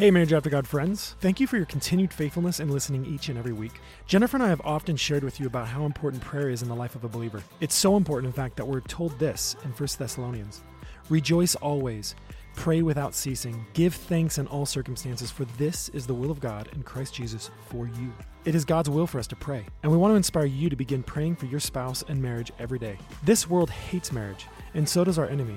Hey, Marriage After God friends. Thank you for your continued faithfulness in listening each and every week. Jennifer and I have often shared with you about how important prayer is in the life of a believer. It's so important, in fact, that we're told this in 1 Thessalonians Rejoice always, pray without ceasing, give thanks in all circumstances, for this is the will of God in Christ Jesus for you. It is God's will for us to pray, and we want to inspire you to begin praying for your spouse and marriage every day. This world hates marriage, and so does our enemy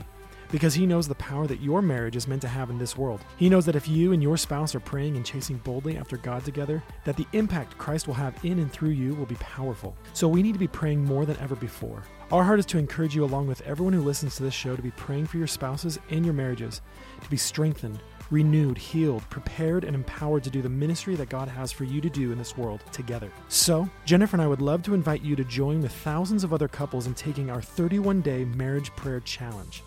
because he knows the power that your marriage is meant to have in this world. He knows that if you and your spouse are praying and chasing boldly after God together, that the impact Christ will have in and through you will be powerful. So we need to be praying more than ever before. Our heart is to encourage you, along with everyone who listens to this show, to be praying for your spouses and your marriages, to be strengthened, renewed, healed, prepared, and empowered to do the ministry that God has for you to do in this world together. So, Jennifer and I would love to invite you to join the thousands of other couples in taking our 31 day marriage prayer challenge.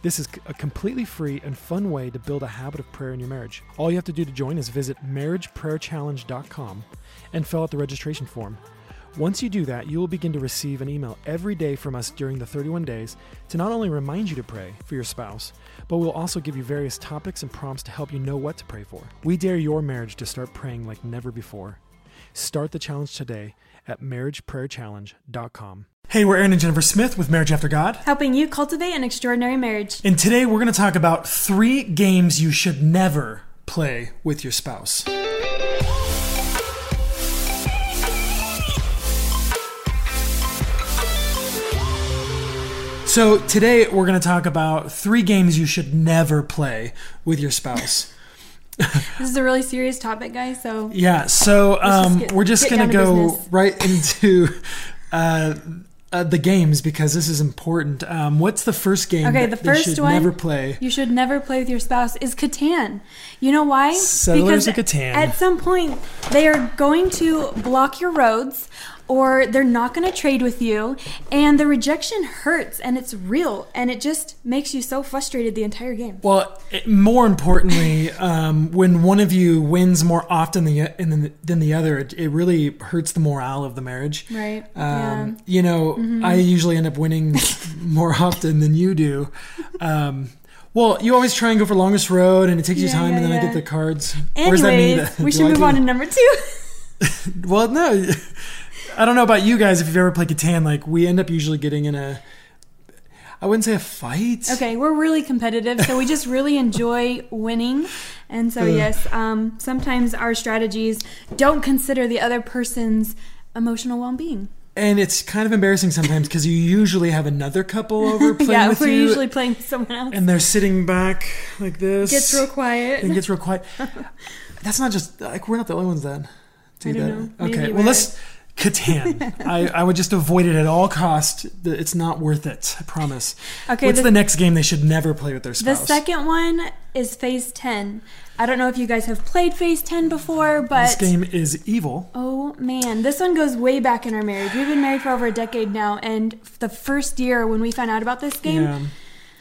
This is a completely free and fun way to build a habit of prayer in your marriage. All you have to do to join is visit marriageprayerchallenge.com and fill out the registration form. Once you do that, you will begin to receive an email every day from us during the 31 days to not only remind you to pray for your spouse, but we'll also give you various topics and prompts to help you know what to pray for. We dare your marriage to start praying like never before. Start the challenge today at marriageprayerchallenge.com. Hey, we're Aaron and Jennifer Smith with Marriage After God. helping you cultivate an extraordinary marriage. And today we're going to talk about three games you should never play with your spouse. So today we're going to talk about three games you should never play with your spouse. This is a really serious topic, guys. So Yeah, so um, get- we're just going to down to go business. right into uh, uh, the games because this is important. Um, what's the first game Okay, that the they first should one never play? you should never play with your spouse is Catan. You know why? Settlers of Catan. At some point, they are going to block your roads or they're not going to trade with you. And the rejection hurts and it's real. And it just makes you so frustrated the entire game. Well, more importantly, um, when one of you wins more often than the, than the, other, it, it really hurts the morale of the marriage. Right. Um, yeah. Mm-hmm. You know, I usually end up winning more often than you do. Um, well, you always try and go for longest road, and it takes you Yeah, time, and yeah, then I get the cards. Or that me Anyways, we should move on to number two. Well, no, I don't know about you guys. If you've ever played Catan, like we end up usually getting in a, I wouldn't say a fight. Okay, we're really competitive, so we just really enjoy winning. And so, yes, um, sometimes our strategies don't consider the other person's emotional well being. And it's kind of embarrassing sometimes because you usually have another couple over playing Yeah, with we're you, usually playing with someone else. and they're sitting back like this. Gets real quiet. and gets real quiet. That's not just like we're not the only ones that do I that. know. Maybe Okay, we well are. Catan. I, I would just avoid it at all cost. It's not worth it. I promise. Okay, What's the- the, next game they should never play with their spouse? The second one is Phase 10. I don't know if you guys have played Phase 10 before, but. this game is evil. Oh man, this one goes way back in our marriage. We've been married for over a decade now, and the first year when we found out about this game, Yeah.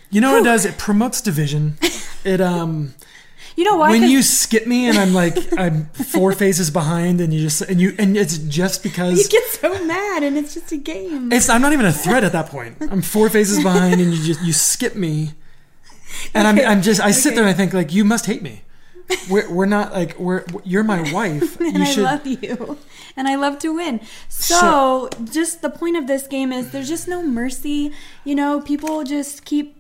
You know what it does? It promotes division. It um you know why? When you skip me and I'm like I'm four phases behind and you just and you and it's just because you get so mad, and it's just a game. it's I'm not even a threat at that point. I'm four phases behind and you just you skip me. And Okay, I'm I'm just I sit okay. there and I think like you must hate me. We're we're not like we're you're my wife. and You I love you. And I love to win. So, just the point of this game is there's just no mercy. You know, people just keep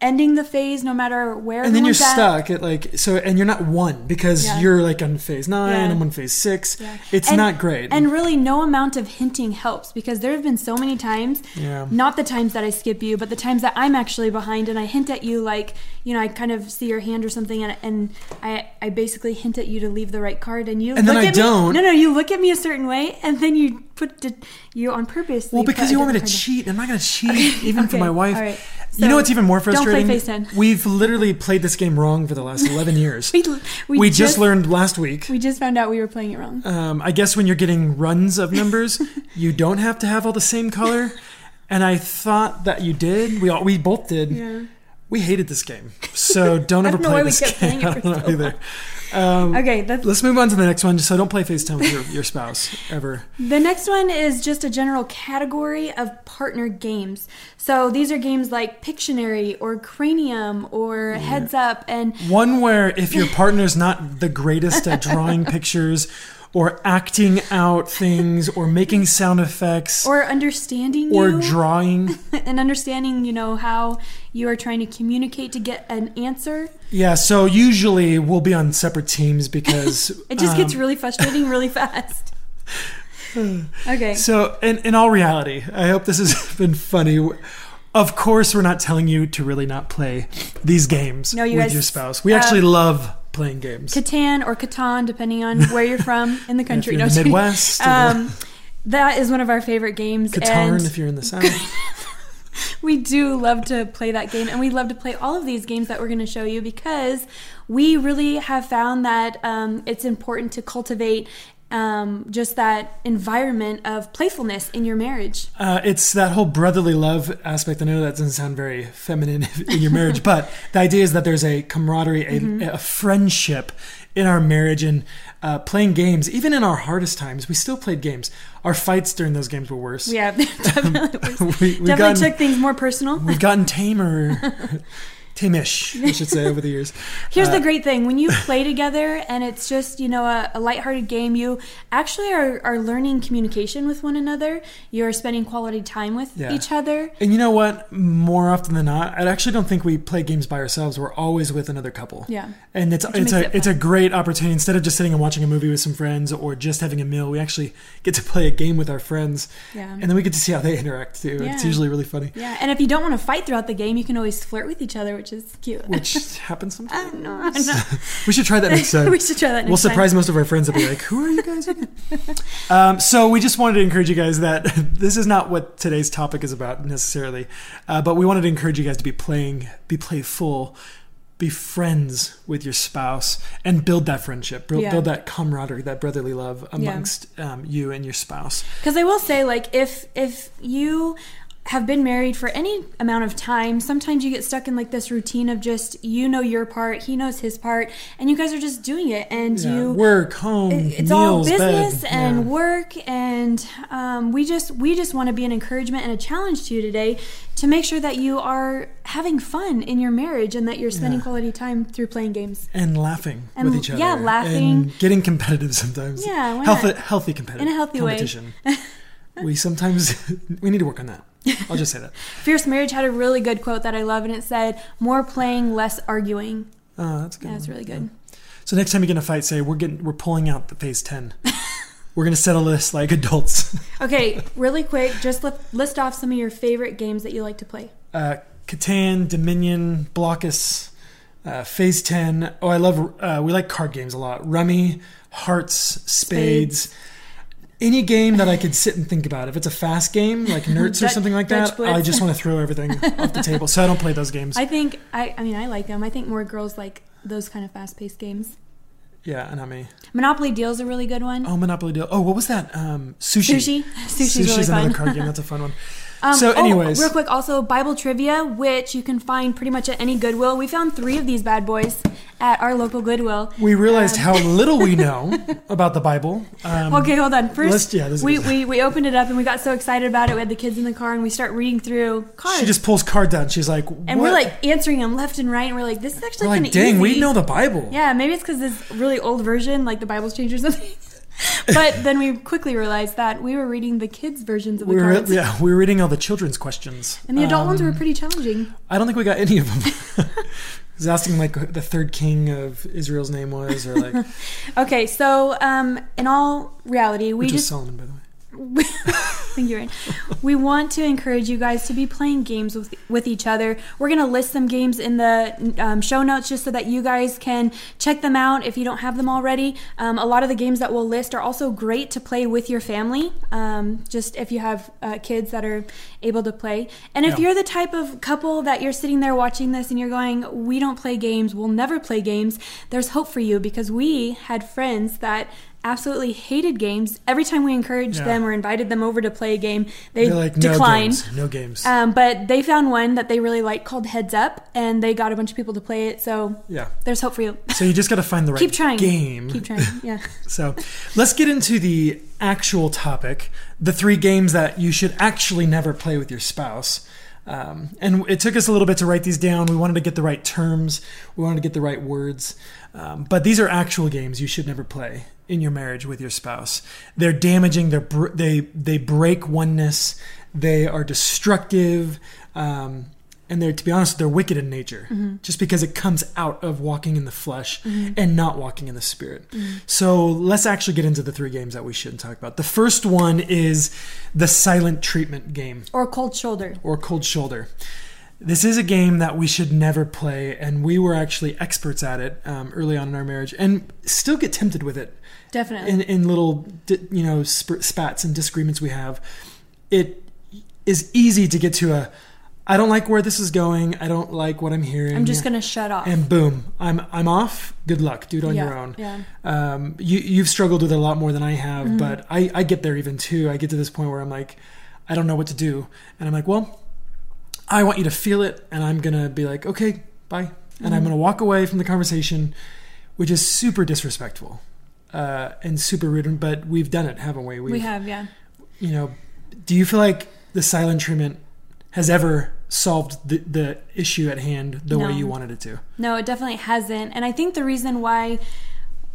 ending the phase no matter where. and then you're at. stuck at like so and you're not one because Yeah. you're like on phase nine Yeah. I'm on phase six. Yeah. It's And- not great. And really, no amount of hinting helps because there have been so many times, Yeah. not the times that I skip you, but the times that I'm actually behind and I hint at you, like, you know, I kind of see your hand or something and, and I, I basically hint at you to leave the right card and you And then look I at me- don't. No, no, you look at me a certain way and then you put you on purpose. Well, because you want me to cheat. cheat. I'm not going to cheat, even for my wife. right. you know So, what's even more frustrating? don't play? 10. We've literally played this game wrong for the last 11 years. We, we, we, just, learned last week. We just found out we were playing it wrong. Um, I guess when you're getting runs of numbers, you don't have to have all the same color. And I thought that you did. We all, we both did. Yeah. We hated this game, so don't ever play this game. I don't know so either. Um, Okay, that's, Let's move on to the next one. So don't play Phase 10 with your, your spouse ever. the next one is just a general category of partner games. So these are games like Pictionary or Cranium or Heads Up, and One where if your partner's not the greatest at drawing pictures or acting out things or making sound effects or, or understanding you drawing. and understanding, you know, how you are trying to communicate to get an answer. Yeah, so usually we'll be on separate teams because It just gets um, really frustrating really fast. Okay. So, in, in all reality, I hope this has been funny. Of course, we're not telling you to really not play these games No, you with guys- your spouse. We uh, actually love playing games. Catan or Catan, depending on where you're from in the country. No, in the Midwest, Um, that is one of our favorite games. Catan, if you're in the South. we do love to play that game and we love to play all of these games that we're going to show you because we really have found that um, it's important to cultivate um, just that environment of playfulness in your marriage Uh, it's that whole brotherly love aspect. I know that doesn't sound very feminine in your marriage, but the idea is that there's a camaraderie, a, Mm-hmm. a friendship in our marriage, and uh, playing games. Even in our hardest times, we still played games. Our fights during those games were worse. yeah definitely, we, definitely gotten, took things more personal we've gotten tamer, tamish, I should say, over the years. Here's Uh, the great thing when you play together and it's just, you know, a, a lighthearted game, you actually are, are learning communication with one another. You're spending quality time with Yeah. each other. And you know what? More often than not, I actually don't think we play games by ourselves. We're always with another couple. Yeah. And it's Which it's a it it's a great opportunity. Instead of just sitting and watching a movie with some friends or just having a meal, we actually get to play a game with our friends, Yeah. and then we get to see how they interact too. Yeah. It's usually really funny, Yeah. And if you don't want to fight throughout the game, you can always flirt with each other, which is cute. which happens I sometimes. don't know. I don't know. We should try that next time. we should try that next We'll time. surprise most of our friends. They'll be like, "Who are you guys?" Again? um, so we just wanted to encourage you guys that this is not what today's topic is about necessarily, uh, but we wanted to encourage you guys to be playing, be playful, be friends with your spouse, and build that friendship, build, Yeah. build that camaraderie, that brotherly love amongst um, you and your spouse. Because I will say, like, if if you have been married for any amount of time, sometimes you get stuck in like this routine of just you know your part, he knows his part, and you guys are just doing it, and Yeah, you work, home, it's meals, all business bed. and Yeah. work and um, we just we just want to be an encouragement and a challenge to you today to make sure that you are having fun in your marriage and that you're spending Yeah. quality time through playing games and laughing And with each other. yeah, laughing. and getting competitive sometimes. Yeah, healthy, healthy competitive In a healthy way. we sometimes we need to work on that. I'll just say that. fierce marriage had a really good quote that i love and it said more playing less arguing Oh, that's good. yeah one. really good So next time you get in a fight, say we're getting we're pulling out the phase ten. we're gonna settle this like adults. okay really quick just li- list off some of your favorite games that you like to play Uh, Catan, Dominion, Blockus, uh, Phase Ten. Oh, I love. Uh, we like card games a lot. Rummy, Hearts, Spades. Any game that I could sit and think about. If it's a fast game like Nertz or something like that, I just want to throw everything off the table. So I don't play those games. i think i i mean i like them i think more girls like those kind of fast-paced games yeah, and not me. monopoly deal is a really good one Oh, Monopoly Deal. Oh, what was that? Um, sushi. sushi sushi's really another fun card game. That's a fun one. Um, So oh, anyways. real quick, also Bible trivia, which you can find pretty much at any Goodwill. We found three of these bad boys at our local Goodwill. We realized Um, how little we know about the Bible. Um, Okay, hold on. First, yeah, this is we, we we opened it up and we got so excited about it. We had the kids in the car and we start reading through cards. She just pulls card down. She's like, and we're like answering them left and right, and we're like, this is actually We're kind like, of dang, easy. we know the Bible. Yeah, maybe it's because this really old version, like the Bible's changed or something. but then we quickly realized that we were reading the kids' versions of the We were, cards, yeah, we were reading all the children's questions. and the adult ones Um, were pretty challenging. I don't think we got any of them. I was asking like the third king of Israel's name was, or like Okay, so um, in all reality, we which just Solomon, by the way. Thank you, Aaron. We want to encourage you guys to be playing games with with each other. We're gonna list some games in the um, show notes just so that you guys can check them out if you don't have them already. Um, a lot of the games that we'll list are also great to play with your family. Um, just if you have uh, kids that are able to play. And if Yeah. you're the type of couple that you're sitting there watching this and you're going, we don't play games, we'll never play games, there's hope for you because we had friends that absolutely hated games. Every time we encouraged Yeah. them or invited them over to play a game, they like declined. no games, no games. Um, but they found one that they really liked called Heads Up, and they got a bunch of people to play it. So yeah. there's hope for you. So you just got to find the right Keep trying. game. Keep trying. Yeah. So let's get into the actual topic the three games that you should actually never play with your spouse. Um, and it took us a little bit to write these down. We wanted to get the right terms, we wanted to get the right words. Um, but these are actual games you should never play in your marriage with your spouse. They're damaging, they're br- they, they break oneness, they are destructive. Um, and they're to be honest they're wicked in nature mm-hmm. just because it comes out of walking in the flesh mm-hmm. and not walking in the spirit mm-hmm. so let's actually get into the three games that we shouldn't talk about the first one is the silent treatment game Or cold shoulder. or cold shoulder this is a game that we should never play and we were actually experts at it um, early on in our marriage and still get tempted with it. Definitely. in, in little you know sp- spats and disagreements we have. It is easy to get to a i don't like where this is going. I don't like what i'm hearing. I'm just gonna shut off. and boom i'm i'm off. Good luck. Do it on yeah, your own. Yeah. um, you you've struggled with it a lot more than i have Mm-hmm. but i i get there even too. I get to this point where i'm like i don't know what to do. And i'm like well i want you to feel it and i'm gonna be like okay bye and i'm Mm-hmm. gonna walk away from the conversation which is super disrespectful uh, and super rude but we've done it haven't we We have, yeah. you know, do you feel like the silent treatment has ever solved the, the issue at hand the way you wanted it to? No, it definitely hasn't. And I think the reason why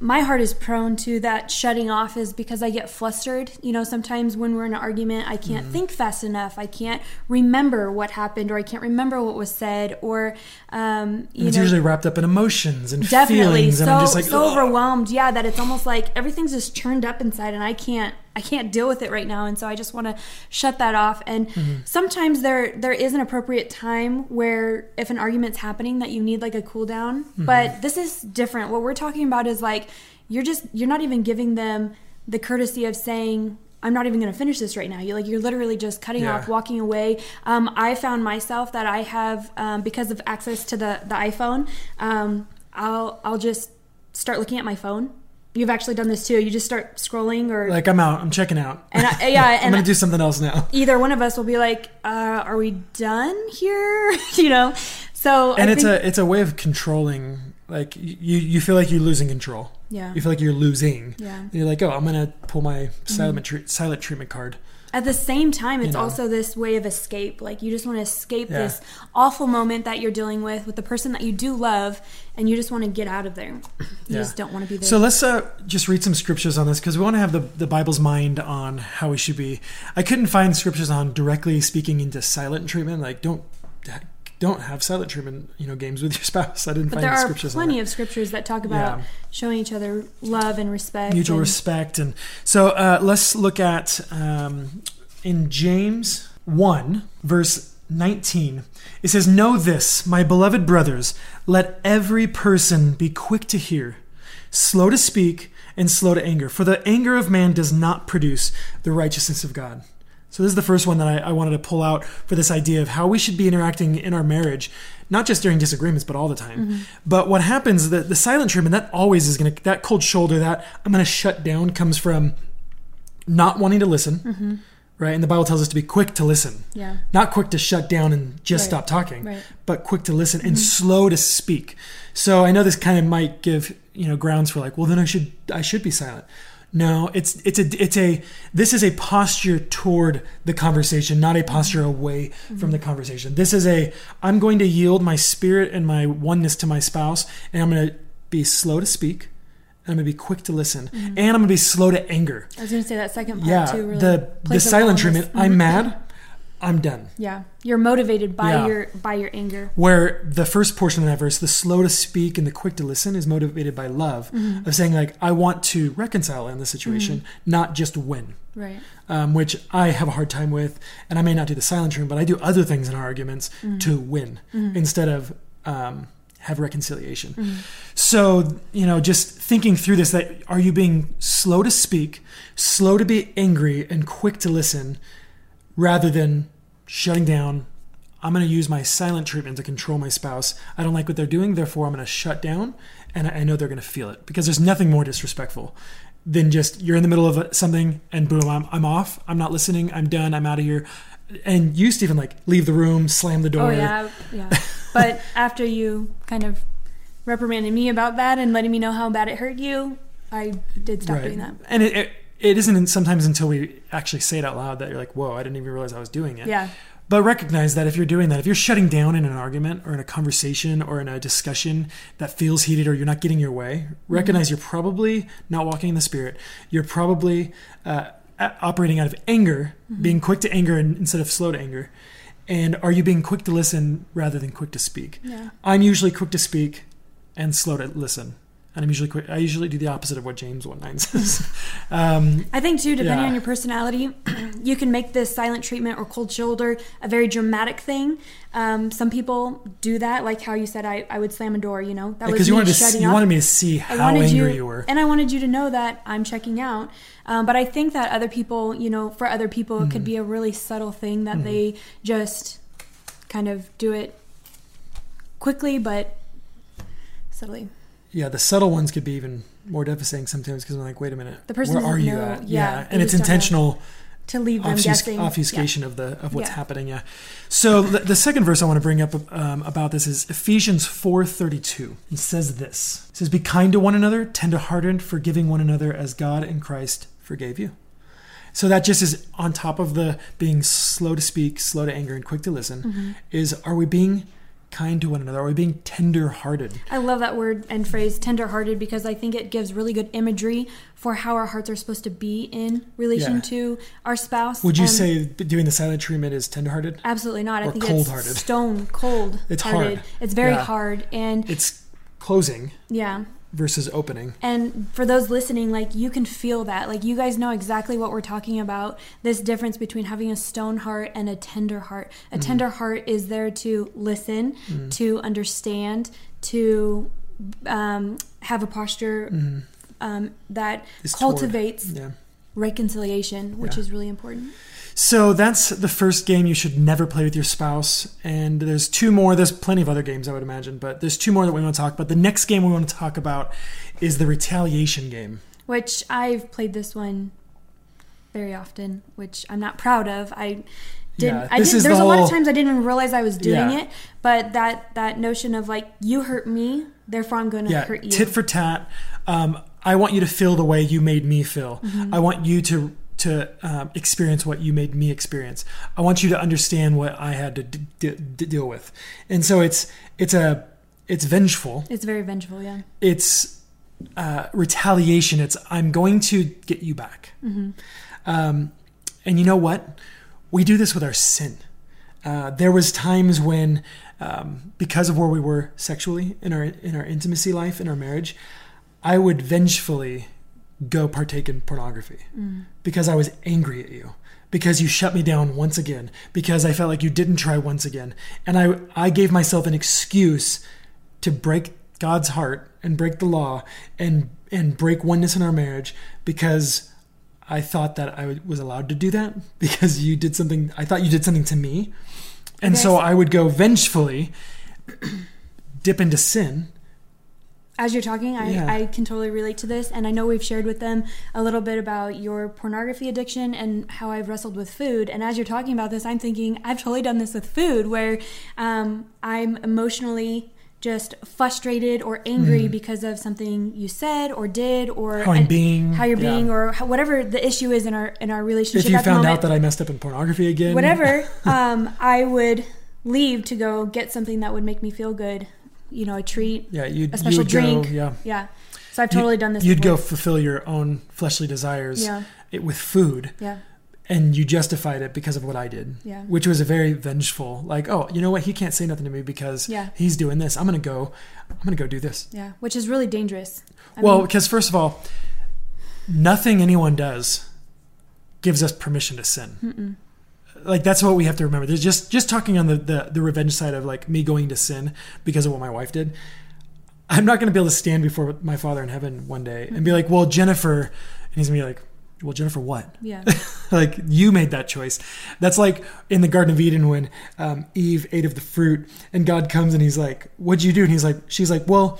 my heart is prone to that shutting off is because I get flustered. You know, sometimes when we're in an argument, I can't Mm-hmm. think fast enough. I can't remember what happened, or I can't remember what was said, or um, you it's know, usually wrapped up in emotions and definitely feelings, so and I'm just like, so "Ugh." overwhelmed. Yeah, that it's almost like everything's just churned up inside, and I can't I can't deal with it right now, and so I just want to shut that off. And Mm-hmm. sometimes there there is an appropriate time where if an argument's happening that you need like a cool down, Mm-hmm. but this is different. What we're talking about is like you're just you're not even giving them the courtesy of saying I'm not even going to finish this right now. You like you're literally just cutting Yeah. off, walking away. Um, I found myself that I have um, because of access to the the iPhone. Um, I'll I'll just start looking at my phone. You've actually done this too. You just start scrolling, or like I'm out, I'm checking out. and I, yeah, I'm and gonna do something else now. either one of us will be like, uh, "Are we done here?" you know. So And I it's think, a it's a way of controlling. Like you you feel like you're losing control. yeah. You feel like you're losing. Yeah. And you're like, oh, I'm gonna pull my silent tre- silent treatment card. At the same time, it's know. also this way of escape. Like you just want to escape Yeah. this awful moment that you're dealing with with the person that you do love, and you just want to get out of there. You Yeah. just don't want to be there. So let's uh, just read some scriptures on this because we want to have the, the Bible's mind on how we should be. I couldn't find scriptures on directly speaking into silent treatment. Like don't don't have silent treatment, you know, games with your spouse. I didn't but find there any are scriptures on plenty of scriptures that talk about Yeah. showing each other love and respect. mutual and- respect. And so uh, let's look at um, in James 1, verse 19. It says, Know this, my beloved brothers, let every person be quick to hear, slow to speak, and slow to anger. For the anger of man does not produce the righteousness of God. So this is the first one that I, I wanted to pull out for this idea of how we should be interacting in our marriage, not just during disagreements, but all the time. Mm-hmm. But what happens, the, the silent treatment, that always is going to, that cold shoulder, that I'm going to shut down comes from not wanting to listen, mm-hmm. right? And the Bible tells us to be quick to listen, Yeah. not quick to shut down and just Right. stop talking, Right. but quick to listen and mm-hmm. slow to speak. So I know this kind of might give you know grounds for like, well, then I should I should be silent. No, it's it's a it's a this is a posture toward the conversation, not a posture mm-hmm. away mm-hmm. from the conversation. This is a I'm going to yield my spirit and my oneness to my spouse, and I'm going to be slow to speak, and I'm going to be quick to listen, mm-hmm. and I'm going to be slow to anger. I was going to say that second part Yeah, too. Really the the silent role in this. treatment. I'm Mhm. mad. I'm done. Yeah, you're motivated by Yeah. your by your anger. Where the first portion of that verse, the slow to speak and the quick to listen, is motivated by love Mm-hmm. of saying like I want to reconcile in this situation, not just win. Right. Um, which I have a hard time with, and I may not do the silent room, but I do other things in our arguments Mm-hmm. to win instead of um, have reconciliation. Mm-hmm. So you know, just thinking through this, that are you being slow to speak, slow to be angry, and quick to listen, rather than shutting down. I'm going to use my silent treatment to control my spouse. I don't like what they're doing, therefore I'm going to shut down, and I know they're going to feel it because there's nothing more disrespectful than just you're in the middle of something and boom, I'm I'm off. I'm not listening. I'm done. I'm out of here. And you, Stephen, like leave the room, slam the oh, door. Oh yeah, yeah. But after you kind of reprimanded me about that and letting me know how bad it hurt you, I did stop doing that. And it, it it isn't sometimes until we actually say it out loud that you're like, whoa, I didn't even realize I was doing it. Yeah. But recognize that if you're doing that, if you're shutting down in an argument or in a conversation or in a discussion that feels heated or you're not getting your way, recognize you're probably not walking in the spirit. You're probably uh, operating out of anger, being quick to anger instead of slow to anger. And are you being quick to listen rather than quick to speak? Yeah. I'm usually quick to speak and slow to listen. And I'm usually. I usually do the opposite of what James one nine says. um, I think too, depending Yeah. on your personality, you can make this silent treatment or cold shoulder a very dramatic thing. Um, some people do that, like how you said I, I would slam a door. You know, that was because you wanted to, see, you wanted me to see how angry you, you were. and I wanted you to know that I'm checking out. Um, but I think that other people, you know, for other people, it Mm-hmm. could be a really subtle thing that they just kind of do it quickly, but subtly. Yeah, the subtle ones could be even more devastating sometimes because I'm like, wait a minute, The person where are you know. at? Yeah, they and it's just don't know. intentional To leave them obfusc- guessing. obfuscation of the of what's Yeah. happening. Yeah. So the, the second verse I want to bring up um, about this is Ephesians four thirty two. It says this. It says, "Be kind to one another, tenderhearted, forgiving one another, as God in Christ forgave you." So that just is on top of the being slow to speak, slow to anger, and quick to listen. Mm-hmm. Is are we being kind to one another? Are we being tender-hearted? I love that word and phrase, tenderhearted, because I think it gives really good imagery for how our hearts are supposed to be in relation Yeah. to our spouse. Would you And say doing the silent treatment is tenderhearted? Absolutely not. I or think cold-hearted? it's stone cold. It's hard. It's very Yeah. hard, and It's closing yeah. Versus opening. And for those listening, like you can feel that. Like you guys know exactly what we're talking about. This difference between having a stone heart and a tender heart. A Mm-hmm. tender heart is there to listen, to understand, to um, have a posture um, that Mm-hmm. Toward- cultivates Yeah. reconciliation, which Yeah. is really important. So that's the first game you should never play with your spouse. And there's two more. There's plenty of other games, I would imagine, but there's two more that we want to talk about. The next game we want to talk about is the retaliation game. Which I've played this one very often, which I'm not proud of. I didn't. Yeah, I did, is there's the a lot of times I didn't even realize I was doing Yeah. it. But that that notion of like you hurt me, therefore I'm going to Yeah, hurt you. tit for tat. Um, I want you to feel the way you made me feel. Mm-hmm. I want you to to um, experience what you made me experience. I want you to understand what I had to d- d- deal with. And so it's it's a it's vengeful. it's very vengeful. Yeah. it's uh, retaliation. It's I'm going to get you back. Um, and you know what? We do this with our sin. Uh, there was times when, um, because of where we were sexually in our in our intimacy life in our marriage, I would vengefully go partake in pornography because I was angry at you. Because you shut me down once again, because I felt like you didn't try once again. And I, I gave myself an excuse to break God's heart and break the law and and break oneness in our marriage because I thought that I was allowed to do that because you did something I thought you did something to me. And so I would go vengefully dip into sin. As you're talking, I, Yeah. I can totally relate to this, and I know we've shared with them a little bit about your pornography addiction and how I've wrestled with food. And as you're talking about this, I'm thinking I've totally done this with food, where um, I'm emotionally just frustrated or angry because of something you said or did, or Mm. How I'm being, how you're yeah. being, or how, whatever the issue is in our in our relationship. If you found moment out that I messed up in pornography again, whatever, um, I would leave to go get something that would make me feel good. You know, a treat, yeah, you'd, a you special would drink. go, yeah, Yeah. So I've totally done this. You'd before. go fulfill your own fleshly desires Yeah. it, with food, Yeah. and you justified it because of what I did. Yeah. Which was a very vengeful, like, oh, you know what? He can't say nothing to me because Yeah. he's doing this. I'm gonna go. I'm gonna go do this. Yeah. Which is really dangerous. I well, mean, because first of all, nothing anyone does gives us permission to sin. Like that's what we have to remember. There's just just talking on the, the the revenge side of like me going to sin because of what my wife did. I'm not going to be able to stand before my father in heaven one day and be like, "Well, Jennifer," and he's gonna be like, Well, Jennifer, what? Yeah. like you made that choice. That's like in the Garden of Eden when um, Eve ate of the fruit, and God comes and He's like, "What'd you do?" And He's like, "She's like, well."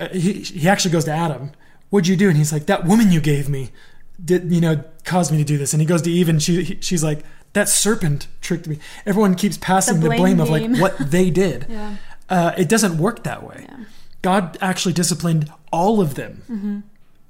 Uh, he he actually goes to Adam. What'd you do? And he's like, "That woman you gave me, did you know caused me to do this?" And he goes to Eve, and she he- she's like, "That serpent tricked me." Everyone keeps passing the blame blame, of like what they did. Yeah. Uh, it doesn't work that way. Yeah. God actually disciplined all of them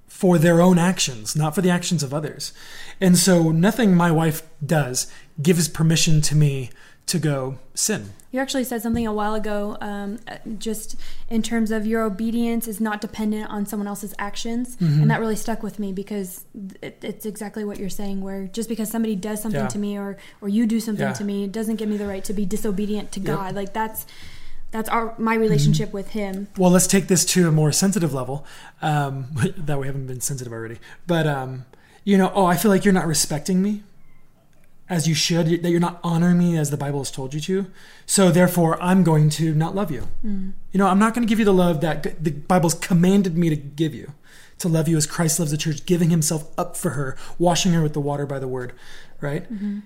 for their own actions, not for the actions of others. And so nothing my wife does gives permission to me to go sin. You actually said something a while ago, um, just in terms of your obedience is not dependent on someone else's actions, Mm-hmm. and that really stuck with me because it, it's exactly what you're saying. Where just because somebody does something Yeah. to me or or you do something Yeah. to me, it doesn't give me the right to be disobedient to Yep. Mm-hmm. God. Like that's that's our my relationship with Him. Well, let's take this to a more sensitive level. Um, that we haven't been sensitive already. But, um, you know, oh, I feel like you're not respecting me as you should, that you're not honoring me as the Bible has told you to. So therefore, I'm going to not love you. Hmm. You know, I'm not going to give you the love that the Bible's commanded me to give you. To love you as Christ loves the church, giving himself up for her, washing her with the water by the word, right? Mm-hmm.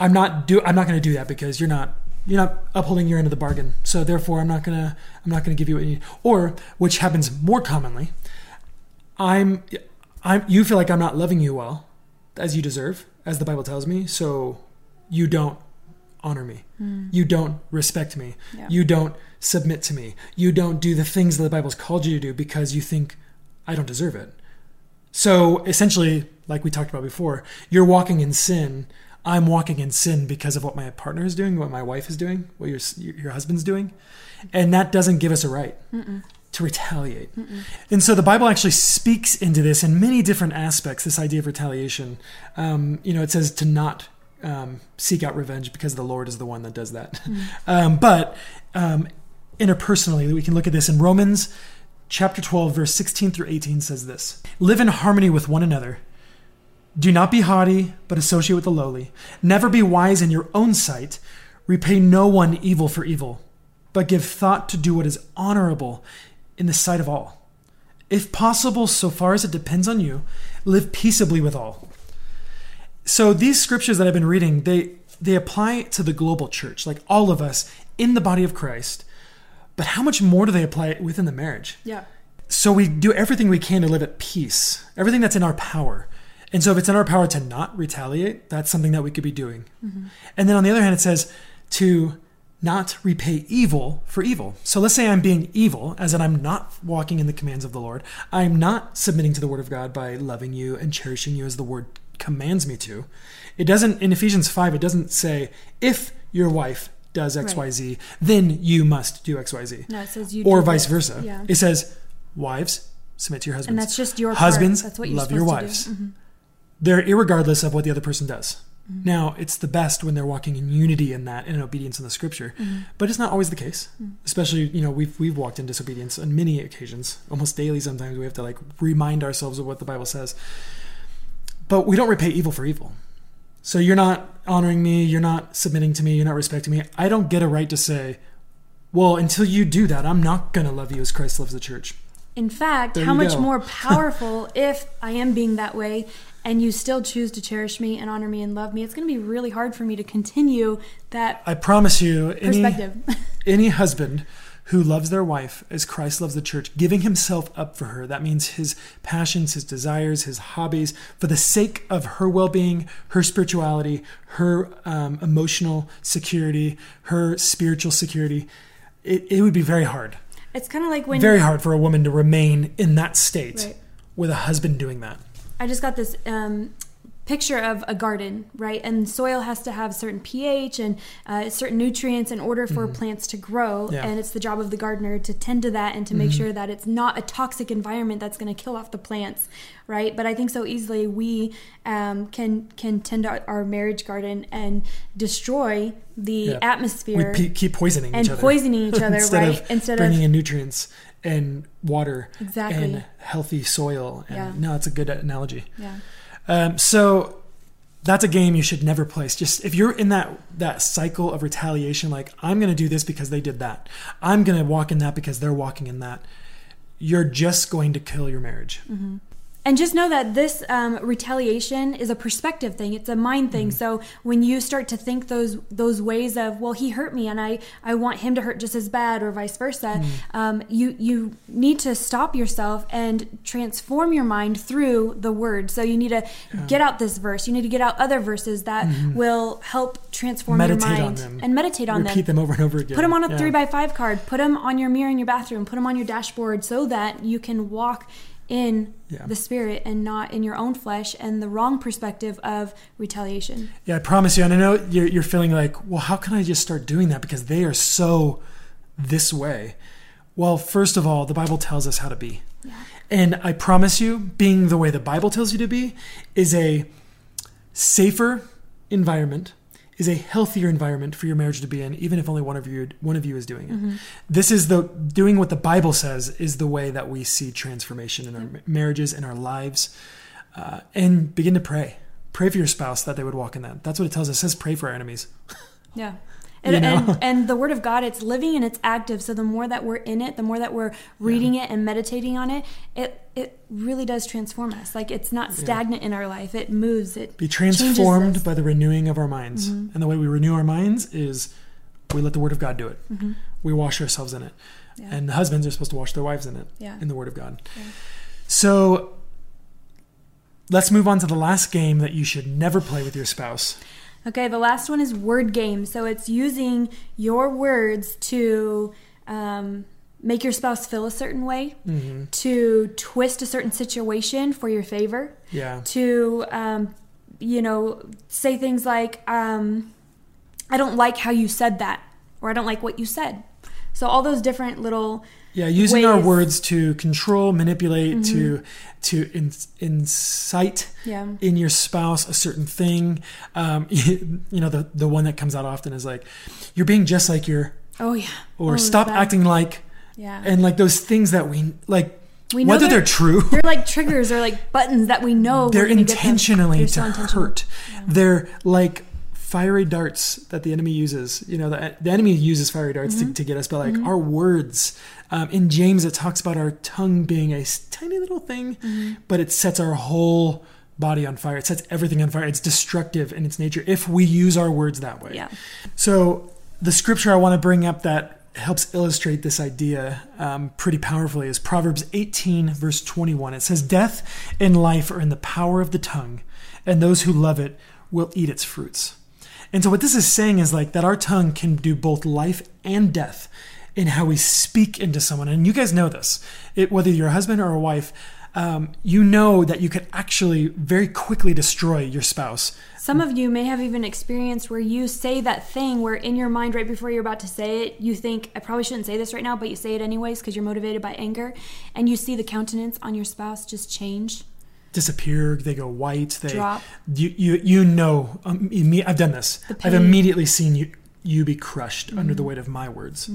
I'm not do I'm not going to do that because you're not you're not upholding your end of the bargain. So therefore, I'm not gonna I'm not gonna give you what you need. Or which happens more commonly, I'm I'm you feel like I'm not loving you well as you deserve, as the Bible tells me. So you don't honor me. Hmm. You don't respect me. Yeah. You don't submit to me. You don't do the things that the Bible's called you to do because you think I don't deserve it. So essentially, like we talked about before, you're walking in sin. I'm walking in sin because of what my partner is doing, what my wife is doing, what your your husband's doing, and that doesn't give us a right to retaliate. And so the Bible actually speaks into this in many different aspects. This idea of retaliation. Um, you know, it says to not um, seek out revenge because the Lord is the one that does that. Um, but um, interpersonally, we can look at this in Romans chapter 12, verse 16 through 18 says this Live in harmony with one another. Do not be haughty, but associate with the lowly. Never be wise in your own sight. Repay no one evil for evil, but give thought to do what is honorable in the sight of all. If possible, so far as it depends on you, live peaceably with all. So these scriptures that I've been reading, they they apply to the global church, like all of us in the body of Christ. But how much more do they apply within the marriage? Yeah. So we do everything we can to live at peace, everything that's in our power. And so if it's in our power to not retaliate, that's something that we could be doing. Mm-hmm. And then on the other hand, it says to not repay evil for evil. So let's say I'm being evil, as in I'm not walking in the commands of the Lord. I'm not submitting to the word of God by loving you and cherishing you as the word commands me to. It doesn't, in Ephesians 5, it doesn't say, if your wife does XYZ, then you must do XYZ No, it says you. or vice this. versa. Yeah. It says, wives, submit to your husbands. and that's just your husbands, Part. That's what you're love your wives. Mhm. They're irregardless of what the other person does. Mm-hmm. Now, it's the best when they're walking in unity in that, in obedience in the scripture. Mm-hmm. But it's not always the case. Especially, you know, we've we've walked in disobedience on many occasions, almost daily. Sometimes we have to like remind ourselves of what the Bible says. But we don't repay evil for evil. So you're not honoring me, you're not submitting to me, you're not respecting me. I don't get a right to say, well, until you do that, I'm not going to love you as Christ loves the church. In fact, There how much go. more powerful if I am being that way and you still choose to cherish me and honor me and love me, it's going to be really hard for me to continue that I promise you, any, perspective. any husband who loves their wife as Christ loves the church, giving himself up for her, that means his passions, his desires, his hobbies, for the sake of her well being, her spirituality, her um, emotional security, her spiritual security, it, it would be very hard. it's kind of like when very hard for a woman to remain in that state Right. with a husband doing that. I just got this um, picture of a garden, right? And soil has to have certain pH and uh, certain nutrients in order for plants to grow. Mm-hmm. Yeah. Mm-hmm. And it's the job of the gardener to tend to that and to make sure that it's not a toxic environment that's going to kill off the plants, right? But I think so easily we um, can can tend our, our marriage garden and destroy the Yeah. atmosphere. We pe- keep poisoning and each other. And poisoning each other, instead right? Of Instead of- bringing in nutrients and water Exactly. and healthy soil. And Yeah. no, it's a good analogy. yeah. Um, so that's a game you should never play. It's Just if you're in that that cycle of retaliation, like I'm going to do this because they did that, I'm going to walk in that because they're walking in that. You're just going to kill your marriage. Mm-hmm. And just know that this um, retaliation is a perspective thing it's a mind thing so when you start to think those those ways of well he hurt me and i i want him to hurt just as bad or vice versa um, you you need to stop yourself and transform your mind through the word so you need to get out this verse you need to get out other verses that will help transform Meditate your mind and meditate on them. Repeat them over and over again. Put them on a Yeah. three by five card. Put them on your mirror in your bathroom. Put them on your dashboard so that you can walk in Yeah. the spirit and not in your own flesh and the wrong perspective of retaliation. Yeah, I promise you. And I know you're, you're feeling like, well, how can I just start doing that? Because they are so this way. Well, first of all, the Bible tells us how to be. And I promise you, being the way the Bible tells you to be is a safer environment, is a healthier environment for your marriage to be in, even if only one of you one of you is doing it. This is the doing what the Bible says is the way that we see transformation in our ma- marriages in our lives, uh, and begin to pray. Pray for your spouse that they would walk in that. That's what it tells us. It says pray for our enemies. Yeah. You And, know? and, and the word of God, it's living and it's active. So the more that we're in it, the more that we're reading it and meditating on it, it it really does transform us. Like it's not stagnant in our life. It moves. It Be transformed by the renewing of our minds. Mm-hmm. And the way we renew our minds is we let the Word of God do it. Mm-hmm. We wash ourselves in it. Yeah. And the husbands are supposed to wash their wives in it, Yeah. in the Word of God. Yeah. So let's move on to the last game that you should never play with your spouse. Okay, the last one is word game. So it's using your words to um, make your spouse feel a certain way, hmm to twist a certain situation for your favor, Yeah. to, um, you know, say things like, um, I don't like how you said that, or I don't like what you said. So all those different little, Yeah, using our ways. Mm-hmm. words to control, manipulate, to to in, incite yeah, in your spouse a certain thing. Um, you, know, the the one that comes out often is like, "You're being just like your," oh yeah, or Oh, "Stop acting like," yeah. and like those things that we like. We know whether they're- they're true, They're like triggers or like buttons that we know they're intentionally They're to so intentional. hurt. They're like fiery darts that the enemy uses. You know, the, the enemy uses fiery darts Mm-hmm. to, to get us, but like our words. Um, in James, it talks about our tongue being a tiny little thing, Mm-hmm. but it sets our whole body on fire. It sets everything on fire. It's destructive in its nature if we use our words that way. Yeah. So the scripture I want to bring up that helps illustrate this idea um, pretty powerfully is Proverbs 18, verse 21. It says, Death and life are in the power of the tongue, and those who love it will eat its fruits. And so what this is saying is like that our tongue can do both life and death in how we speak into someone. And you guys know this. It, whether you're a husband or a wife, um, you know that you could actually very quickly destroy your spouse Some of you may have even experienced where you say that thing where in your mind right before you're about to say it, you think I probably shouldn't say this right now, but you say it anyways because you're motivated by anger, and you see the countenance on your spouse just change. Disappear. They go white. They Drop. You you you know. Um, imme- I've done this. I've. Mm-hmm. immediately seen you you be crushed under the weight of my words,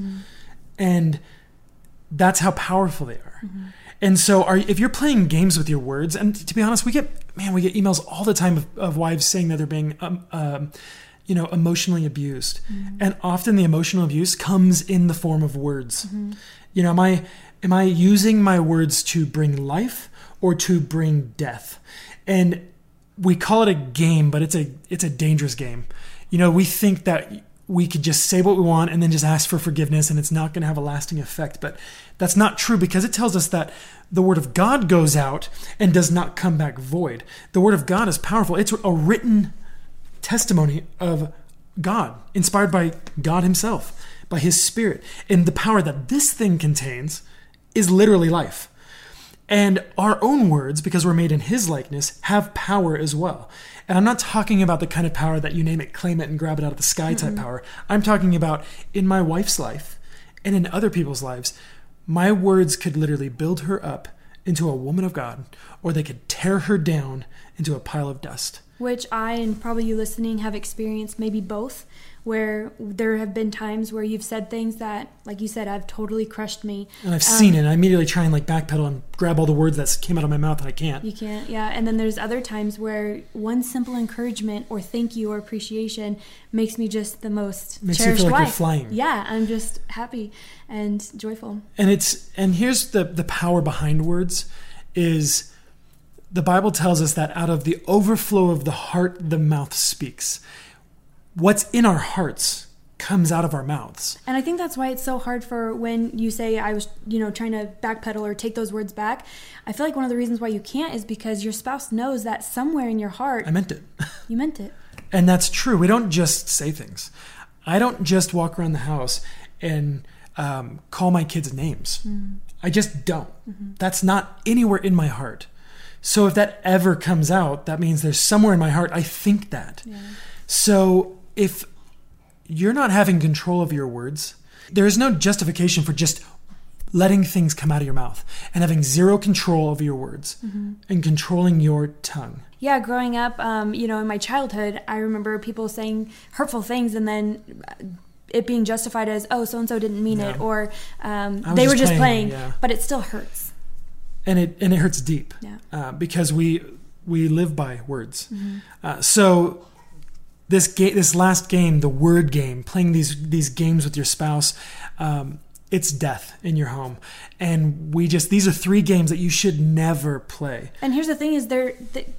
and that's how powerful they are. Mm-hmm. And so, are if you're playing games with your words, and to be honest, we get man, we get emails all the time of, of wives saying that they're being, um, um, you know, emotionally abused, Mm-hmm. and often the emotional abuse comes in the form of words. You know, am I am I using my words to bring life or to bring death? And we call it a game, but it's a it's a dangerous game. You know, we think that we could just say what we want and then just ask for forgiveness and it's not going to have a lasting effect, but that's not true because it tells us that the word of God goes out and does not come back void. The word of God is powerful. It's a written testimony of God, inspired by God Himself, by His Spirit. And the power that this thing contains is literally life. And our own words, because we're made in His likeness, have power as well. And I'm not talking about the kind of power that you name it, claim it, and grab it out of the sky type mm-hmm. power. I'm talking about in my wife's life and in other people's lives, my words could literally build her up into a woman of God, or they could tear her down into a pile of dust. which I and probably you listening have experienced maybe both, where there have been times where you've said things that, like you said, have totally crushed me. And I've Um, seen it. And I immediately try and like backpedal and grab all the words that came out of my mouth and I can't. You can't, yeah. And then there's other times where one simple encouragement or thank you or appreciation makes me just the most Makes you feel like you're flying. Yeah, I'm just happy and joyful. And it's and here's the the power behind words is the Bible tells us that out of the overflow of the heart, the mouth speaks. What's in our hearts comes out of our mouths. And I think that's why it's so hard for when you say I was, you know, trying to backpedal or take those words back. I feel like one of the reasons why you can't is because your spouse knows that somewhere in your heart I meant it. you meant it. And that's true. We don't just say things. I don't just walk around the house and um, call my kids names. Mm. I just don't. Mm-hmm. That's not anywhere in my heart. So if that ever comes out, that means there's somewhere in my heart I think that. So if you're not having control of your words, there is no justification for just letting things come out of your mouth and having zero control over your words Mm-hmm. and controlling your tongue. Yeah, growing up, um, you know, in my childhood, I remember people saying hurtful things and then it being justified as, oh, so and so didn't mean it, or um, they just were just playing, playing, yeah. but it still hurts. and it and it hurts deep Yeah. uh, because we we live by words. Mm-hmm. Uh, so this game, this last game, the word game, playing these these games with your spouse, um, it's death in your home, and we just these are three games that you should never play. And here's the thing: is they're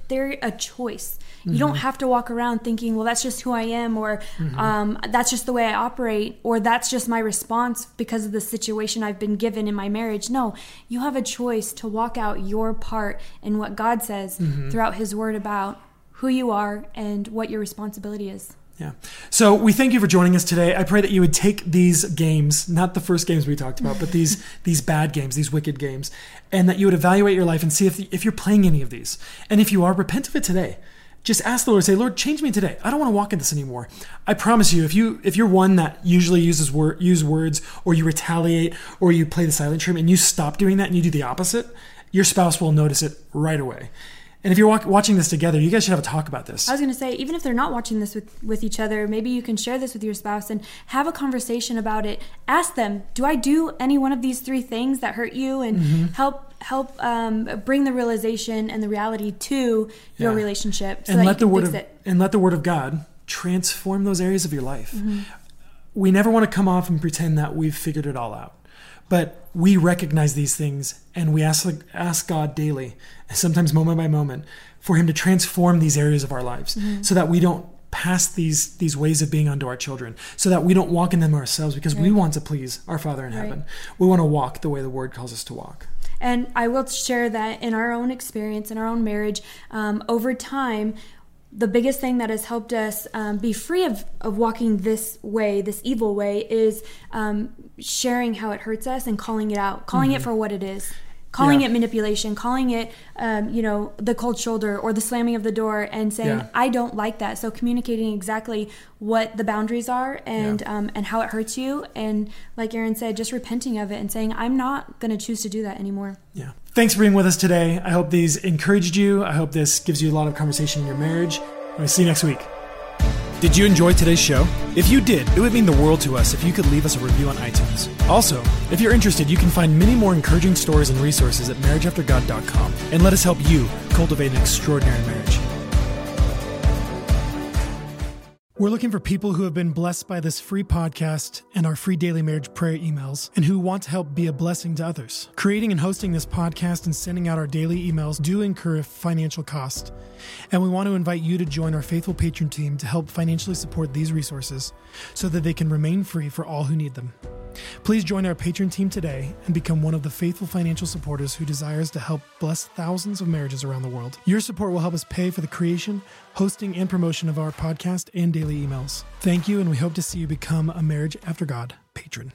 they're a choice. You don't have to walk around thinking, "Well, that's just who I am," or um, "That's just the way I operate," or "That's just my response because of the situation I've been given in my marriage." No, you have a choice to walk out your part in what God says throughout His Word about who you are and what your responsibility is. Yeah. So we thank you for joining us today. I pray that you would take these games, not the first games we talked about, but these these bad games, these wicked games, and that you would evaluate your life and see if if you're playing any of these. And if you are, repent of it today. Just ask the Lord, say, Lord, change me today. I don't want to walk in this anymore. I promise you, if you if you're one that usually uses word use words or you retaliate or you play the silent treatment and you stop doing that and you do the opposite, your spouse will notice it right away. And if you're wa- watching this together, you guys should have a talk about this. I was going to say, even if they're not watching this with, with each other, maybe you can share this with your spouse and have a conversation about it. Ask them, do I do any one of these three things that hurt you? And Mm-hmm. help help um, bring the realization and the reality to your Yeah. relationship so and let the word of it. and let the word of God transform those areas of your life. Mm-hmm. We never want to come off and pretend that we've figured it all out. But we recognize these things and we ask ask God daily, sometimes moment by moment, for him to transform these areas of our lives Mm-hmm. so that we don't pass these these ways of being onto our children so that we don't walk in them ourselves because we want to please our father in Right. heaven we want to walk the way the word calls us to walk And I will share that in our own experience, in our own marriage, um, over time, the biggest thing that has helped us um, be free of, of walking this way, this evil way, is um, sharing how it hurts us and calling it out, calling it for what it is. Calling Yeah. it manipulation, calling it, um, you know, the cold shoulder or the slamming of the door, and saying, Yeah. "I don't like that." So communicating exactly what the boundaries are and Yeah. um, and how it hurts you, and like Aaron said, just repenting of it and saying, "I'm not going to choose to do that anymore." Yeah. Thanks for being with us today. I hope these encouraged you. I hope this gives you a lot of conversation in your marriage. We'll see you next week. Did you enjoy today's show? If you did, it would mean the world to us if you could leave us a review on iTunes. Also, if you're interested, you can find many more encouraging stories and resources at marriageaftergod.com and let us help you cultivate an extraordinary marriage. We're looking for people who have been blessed by this free podcast and our free daily marriage prayer emails and who want to help be a blessing to others. Creating and hosting this podcast and sending out our daily emails do incur a financial cost. And we want to invite you to join our faithful patron team to help financially support these resources so that they can remain free for all who need them. Please join our patron team today and become one of the faithful financial supporters who desires to help bless thousands of marriages around the world. Your support will help us pay for the creation, hosting, and promotion of our podcast and daily emails. Thank you, and we hope to see you become a Marriage After God patron.